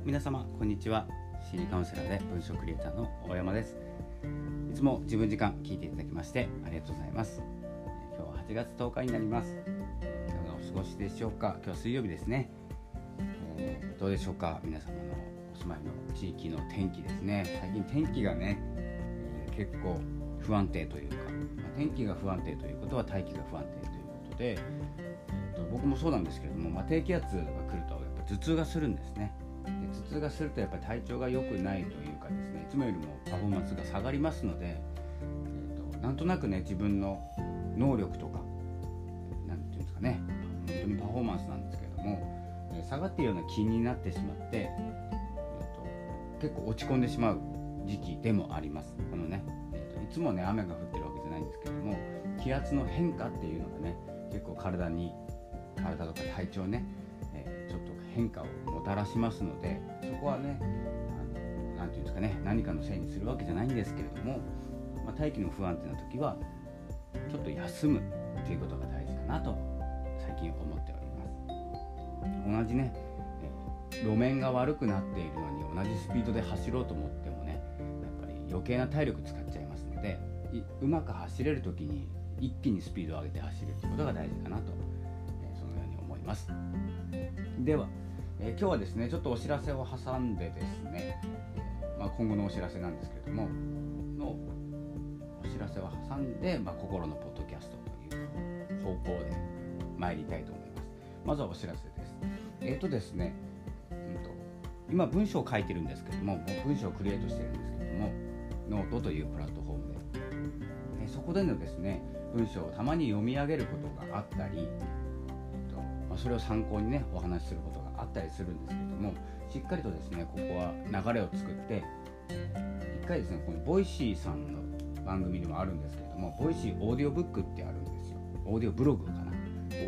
も皆様こんにちは。心理カウンセラーで文章クリエイターの大山です。いつも自分時間聞いていただきましてありがとうございます。今日は8月10日になります。いかがお過ごしでしょうか？今日は水曜日ですね、えー、どうでしょうか？皆様のお住まいの地域の天気ですね。最近天気がね、えー、結構不安定というか、まあ、天気が不安定ということは大気が不安定ということで、えーと、僕もそうなんですけれども、まあ、低気圧が来ると頭痛がするんですね。頭痛がするとやっぱり体調が良くないというかですねいつもよりもパフォーマンスが下がりますので、えーと、なんとなくね自分の能力とか何て言うんですかね本当にパフォーマンスなんですけれども、え、下がっているような気になってしまって、えーと、結構落ち込んでしまう時期でもあります。このね、えーと、いつもね雨が降ってるわけじゃないんですけれども気圧の変化っていうのがね結構体に体とか体調ね変化をもたらしますのでそこはね何て言うんですかね何かのせいにするわけじゃないんですけれども、まあ、大気の不安定な時はちょっと休むということが大事かなと最近思っております同じね路面が悪くなっているのに同じスピードで走ろうと思ってもねやっぱり余計な体力使っちゃいますのでうまく走れる時に一気にスピードを上げて走るということが大事かなと、そのように思います。では、え、今日はですねちょっとお知らせを挟んでですね、まあ、今後のお知らせなんですけれどものお知らせを挟んで、まあ、心のポッドキャストという方向で参りたいと思います。まずはお知らせです。えっ、ー、とですね、うんと、今文章を書いてるんですけども文章をクリエイトしてるんですけどもノートというプラットフォームで、え、そこでのですね文章をたまに読み上げることがあったりまあ、それを参考にねお話しすることがあったりするんですけどもしっかりとですねここは流れを作って一回ですねこの Voicy さんの番組にもあるんですけれども Voicy オーディオブックってあるんですよ。オーディオブログかな。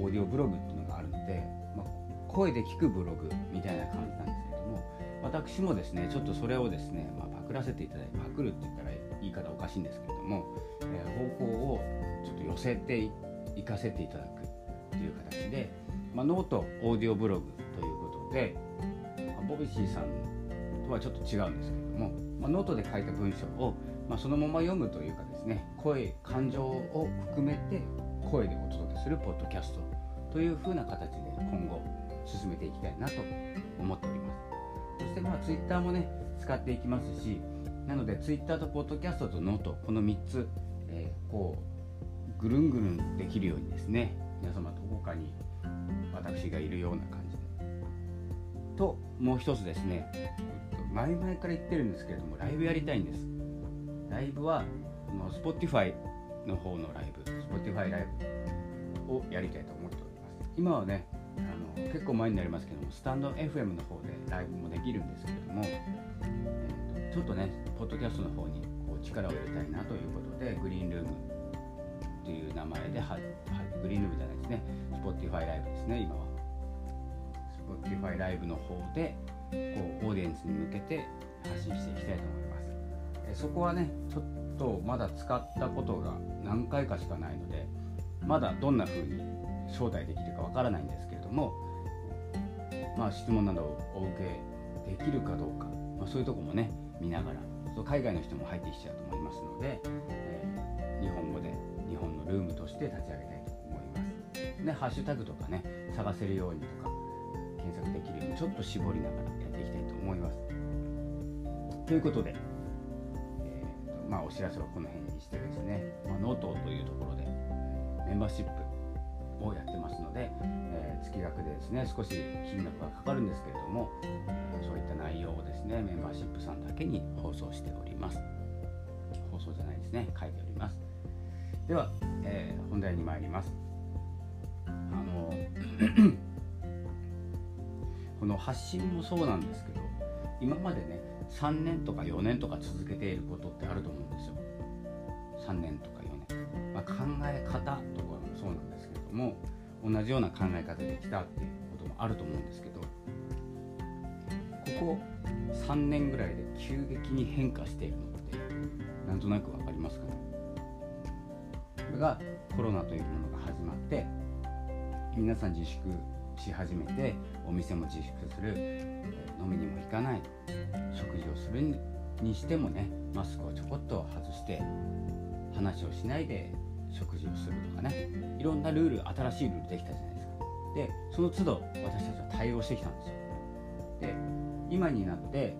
オーディオブログっていうのがあるので、まあ、声で聞くブログみたいな感じなんですけども私もですねちょっとそれをですね、まあ、パクらせていただいてパクるって言ったら言い方おかしいんですけれども、えー、方向をちょっと寄せていかせていただくっていう形でまあ、ノートオーディオブログということで、まあ、 Voicy さんとはちょっと違うんですけれども、まあ、ノートで書いた文章を、まあ、そのまま読むというかですね声感情を含めて声でお届けするポッドキャストというふうな形で今後進めていきたいなと思っております。そしてまあツイッターもね使っていきますしなのでツイッターとポッドキャストとノートこの3つ、えー、こうぐるんぐるんできるようにですね皆様ど私がいるような感じで。ともう一つですね前々から言ってるんですけれどもライブやりたいんです。ライブはの Spotify の方のライブ Spotify ライブをやりたいと思っております。今はねあの結構前になりますけどもスタンド FM の方でライブもできるんですけれども、えーと、ちょっとねポッドキャストの方にこう力を入れたいなということでグリーンルームっていう名前ではグリーンルームじゃないですね Spotify ライブですね今は Spotify ライブの方でこうオーディエンスに向けて発信していきたいと思います。えそこはねちょっとまだ使ったことが何回かしかないのでまだどんな風に招待できるかわからないんですけれどもまあ質問などをお受けできるかどうか、まあ、そういうとこもね見ながら海外の人も入ってきちゃうと思いますので、えー、日本語で日本のルームとして立ち上げたいと思います。でハッシュタグとかね探せるようにとか検索できるようにちょっと絞りながらやっていきたいと思います。ということで、えーとまあ、お知らせはこの辺にしてですね、まあ、ノートというところでメンバーシップをやってますので、えー、月額でですね少し金額がかかるんですけれどもそういった内容をですねメンバーシップさんだけに放送しております。放送じゃないですね書いております。では、えー、本題に参ります。あのこの発信もそうなんですけど今までね3年とか4年とか続けていることってあると思うんですよ。3年とか4年、まあ、考え方とかもそうなんですけれども同じような考え方できたっていうこともあると思うんですけどここ3年ぐらいで急激に変化しているのってなんとなく分かりますかね？これがコロナというものが始まって皆さん自粛し始めてお店も自粛する、え飲みにも行かない食事をするにしてもねマスクをちょこっと外して話をしないで食事をするとかねいろんなルール新しいルールできたじゃないですか。でその都度私たちは対応してきたんですよ。で今になって、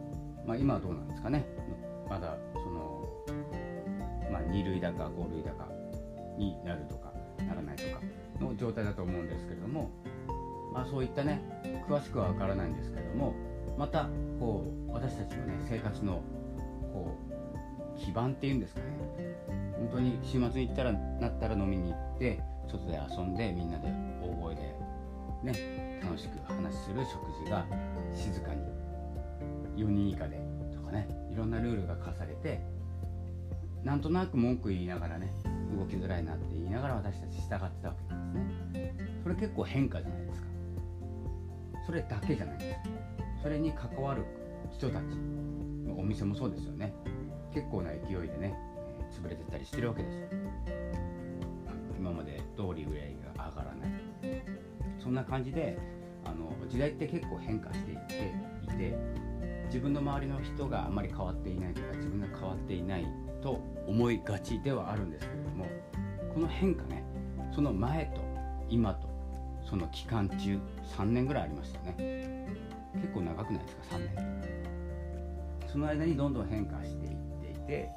まあ、今はどうなんですかね。まだその、まあ、2類だか5類だかになるとかならないとかの状態だと思うんですけれども、まあ、そういったね詳しくは分からないんですけどもまたこう私たちのね生活のこう基盤っていうんですかね。本当に週末に行ったらなったら飲みに行って外で遊んでみんなで大声でね楽しく話する食事が静かに4人以下でとかねいろんなルールが課されてなんとなく文句言いながらね動きづらいなって言いながら私たち従ってたわけなんですね。それ結構変化じゃないですか。それだけじゃない。ですそれに関わる人たちお店もそうですよね。結構な勢いでね潰れてったりしてるわけですよ。今まで通りぐらいが上がらない。そんな感じであの時代って結構変化していっていて自分の周りの人があまり変わっていないとか自分が変わっていないと思いがちではあるんですけれどもこの変化ねその前と今とその期間中3年ぐらいありましたね。結構長くないですか？3年。その間にどんどん変化していっていて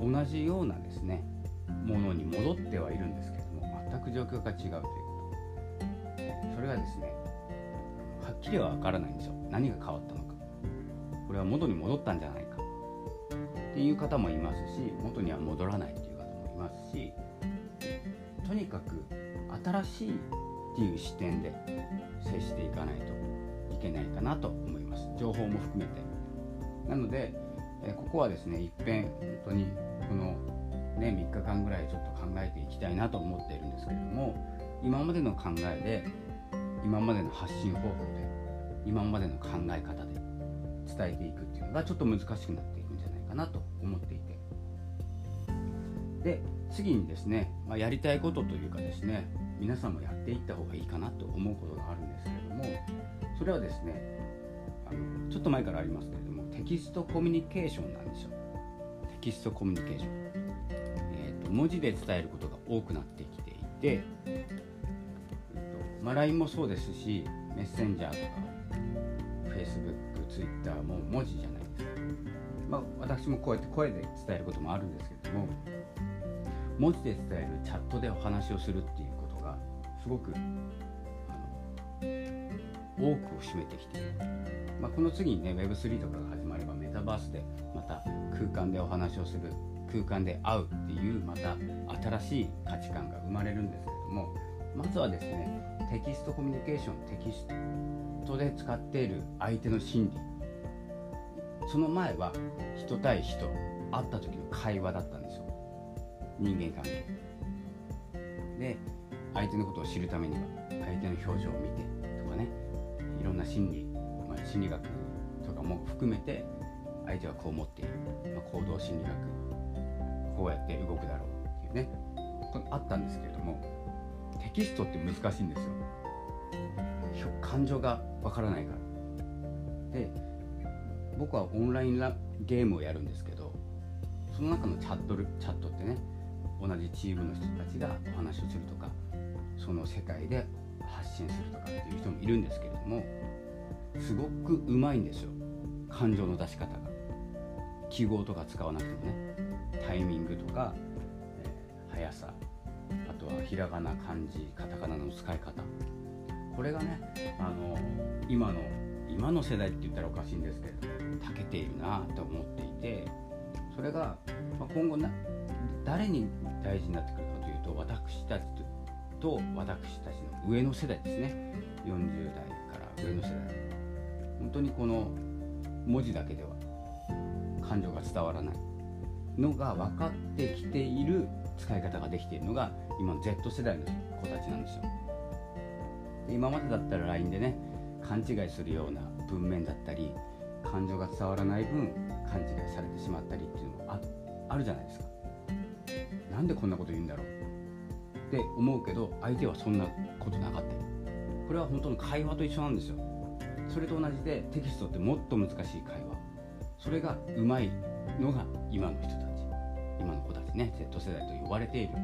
同じようなですねものに戻ってはいるんですけども全く状況が違うということ。それがですねはっきりは分からないんですよ。何が変わったのか。これは元に戻ったんじゃないか。っていう方もいますし元には戻らないっていう方もいますしとにかく新しいっていう視点で接していかないといけないかなと思います。情報も含めて。なので、ここはですねいっぺん本当にこの、ね、3日間ぐらいちょっと考えていきたいなと思っているんですけれども今までの考えで今までの発信方法で今までの考え方で伝えていくっていうのがちょっと難しくなっていくんじゃないかなと思っていて。で次にですね、まあ、やりたいことというかですね皆さんもやっていった方がいいかなと思うことがあるんですけれどもそれはですねあのちょっと前からありますけれどもテキストコミュニケーションなんですよ。テキストコミュニケーション、えーと、文字で伝えることが多くなってきていて、えーとまあ、LINE もそうですしメッセンジャーとか Facebook、Twitter も文字じゃないですか、まあ、私もこうやって声で伝えることもあるんですけれども文字で伝えるチャットでお話をするってすごくあの多くを占めてきている、まあ、この次にね Web3 とかが始まればメタバースでまた空間でお話をする空間で会うっていうまた新しい価値観が生まれるんですけれどもまずはですねテキストコミュニケーションテキストで使っている相手の心理。その前は人対人会った時の会話だったんですよ。人間関係。で相手のことを知るためには相手の表情を見てとかねいろんな心理、まあ、心理学とかも含めて相手はこう思っている、まあ、行動心理学こうやって動くだろうっていうね。あったんですけれどもテキストって難しいんですよ。感情がわからないから。で僕はオンラインゲームをやるんですけどその中のチャットチャットってね同じチームの人たちがお話をするとかその世界で発信するとかっていう人もいるんですけれどもすごくうまいんですよ。感情の出し方が。記号とか使わなくてもね。タイミングとか、えー、速さ。あとはひらがな漢字カタカナの使い方。これがねあの今の今の世代って言ったらおかしいんですけれども長けているなと思っていてそれが、まあ、今後な誰に大事になってくるかというと私たちとと私たちの上の世代ですね。40代から上の世代。本当にこの文字だけでは感情が伝わらない。のが分かってきている使い方ができているのが今の Z 世代の子たちなんですよ。で今までだったら LINE でね勘違いするような文面だったり感情が伝わらない分勘違いされてしまったりっていうのもあるじゃないですか。なんでこんなこと言うんだろう。って思うけど相手はそんなことなかった。これは本当の会話と一緒なんですよ。それと同じでテキストってもっと難しい会話。それがうまいのが今の人たち。今の子たちね Z 世代と呼ばれている。よ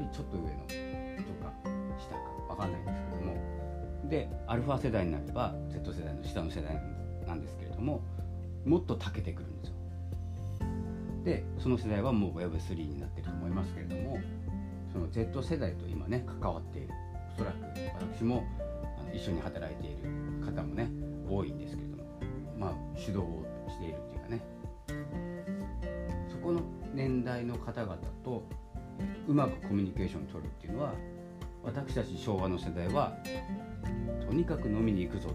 りちょっと上のとか下か分かんないんですけども。でアルファ世代になれば Z 世代の下の世代なんですけれどももっと長けてくるんですよ。でその世代はもう Web3 になってると思いますけれども。その Z 世代と今ね関わっている。おそらく私もあの一緒に働いている方もね多いんですけれどもまあ主導をしているっていうかね。そこの年代の方々とうまくコミュニケーションを取るっていうのは私たち昭和の世代はとにかく飲みに行くぞ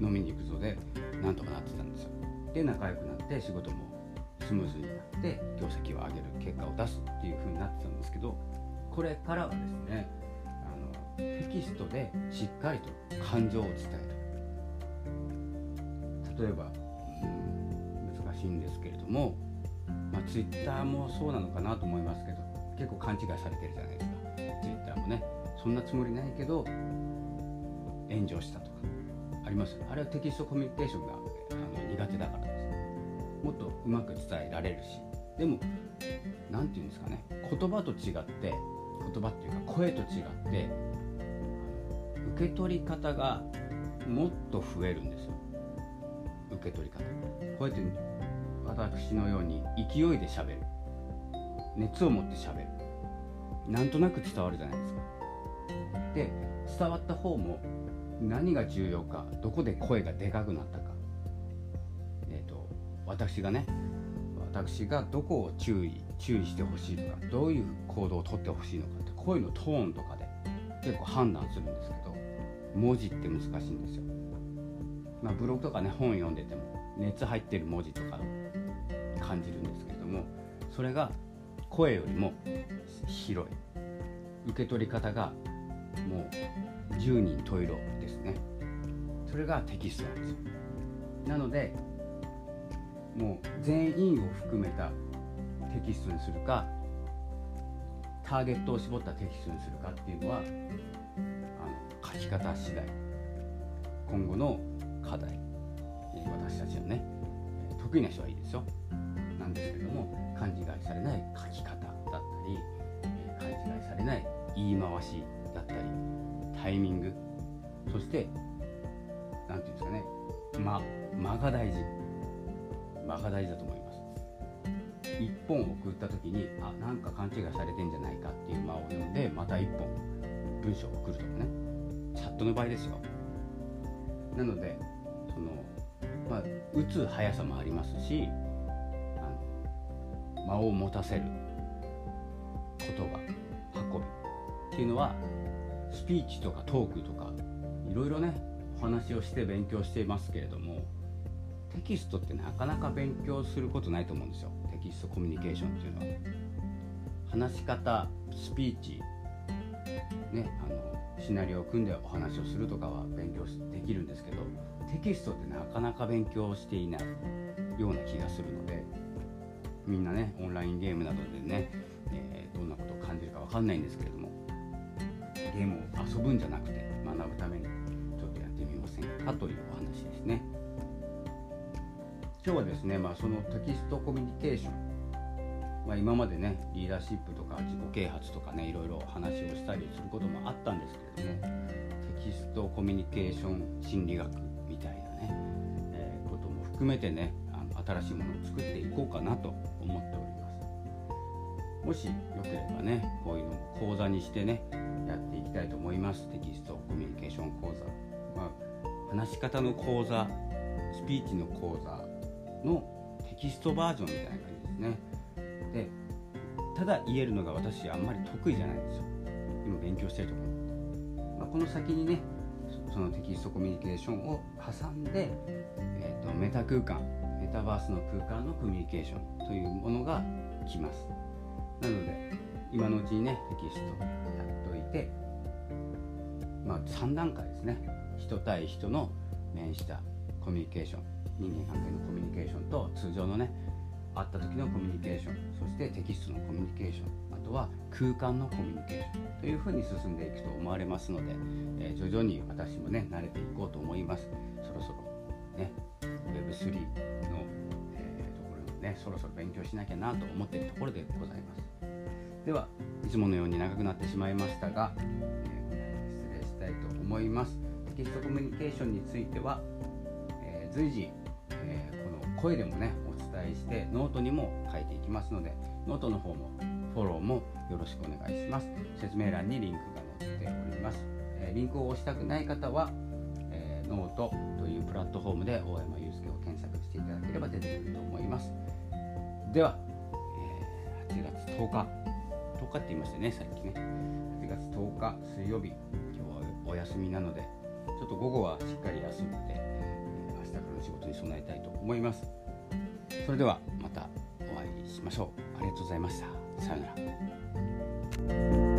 飲みに行くぞでなんとかなってたんですよ。で仲良くなって仕事もスムーズになって業績を上げる結果を出すっていう風になってたんですけどこれからはですねあのテキストでしっかりと感情を伝える。例えば、うん、難しいんですけれども、まあ、ツイッターもそうなのかなと思いますけど結構勘違いされてるじゃないですか。ツイッターもね。そんなつもりないけど炎上したとかありますあれはテキストコミュニケーションがあの苦手だからです。もっとうまく伝えられるし。でも何て言うんですかね。言葉と違って言葉っていうか声と違って受け取り方がもっと増えるんですよ。受け取り方。こうやって私のように勢いでしゃべる。熱を持ってしゃべる。なんとなく伝わるじゃないですか。で伝わった方も何が重要かどこで声がでかくなったか。えっ、ー、と私がね私がどこを注意注意してほしいとかどういう行動をとってほしいのかって声のトーンとかで結構判断するんですけど文字って難しいんですよ。まあ、ブログとかね本読んでても熱入ってる文字とか感じるんですけれどもそれが声よりも広い。受け取り方がもう10人十色ですね。それがテキストなんですよ。なのでもう全員を含めたテキストにするかターゲットを絞ったテキストにするかっていうのはあの書き方次第今後の課題私たちのね得意な人はいいですよ。なんですけども勘違いされない書き方だったり勘違いされない言い回しだったりタイミングそして何て言うんですかね間間が大事。間が大事だと思います1本送った時にあなんか勘違いされてんじゃないかっていう間を読んでまた1本文章を送るとかね。チャットの場合ですよ。なのでそのまあ打つ速さもありますしあの間を持たせる言葉運びっていうのはスピーチとかトークとかいろいろねお話をして勉強していますけれどもテキストってなかなか勉強することないと思うんですよ。キストコミュニケーションっていうのは話し方スピーチねあのシナリオを組んでお話をするとかは勉強できるんですけどテキストってなかなか勉強していないような気がするのでみんなねオンラインゲームなどでね、えー、どんなことを感じるか分かんないんですけれどもゲームを遊ぶんじゃなくて学ぶためにちょっとやってみませんかというお話ですね。今日はですね、まあ、そのテキストコミュニケーション、まあ、今までねリーダーシップとか自己啓発とかねいろいろ話をしたりすることもあったんですけれどもテキストコミュニケーション心理学みたいなね、えー、ことも含めてねあの新しいものを作っていこうかなと思っております。もしよければねこういうのを講座にしてねやっていきたいと思います。テキストコミュニケーション講座、まあ、話し方の講座スピーチの講座のテキストバージョンみたいな感じですね。でただ言えるのが私あんまり得意じゃないんですよ。今勉強してるところ、まあ、この先にねそのテキストコミュニケーションを挟んで、えーと、メタ空間メタバースの空間のコミュニケーションというものが来ます。なので今のうちにねテキストやっといてまあ3段階ですね。人対人の面したコミュニケーション。人間関係のコミュニケーションと通常のね会った時のコミュニケーションそしてテキストのコミュニケーション、あ、とは空間のコミュニケーションというふうに進んでいくと思われますので、えー、徐々に私もね慣れていこうと思います。そろそろね Web3 の、えー、ところもねそろそろ勉強しなきゃなと思っているところでございます。ではいつものように長くなってしまいましたが、えー、失礼したいと思います。テキストコミュニケーションについては、えー、随時、声でもねお伝えしてノートにも書いていきますのでノートの方もフォローもよろしくお願いします。説明欄にリンクが載っております、えリンクを押したくない方は、えノートというプラットフォームで大山祐介を検索していただければ出てくると思います。では、え8月10日。10日って言いましたねさっきね。8月10日水曜日。今日はお休みなのでちょっと午後はしっかり休んで、え明日からの仕事に備えたいと思います。それではまたお会いしましょう。ありがとうございました。さようなら。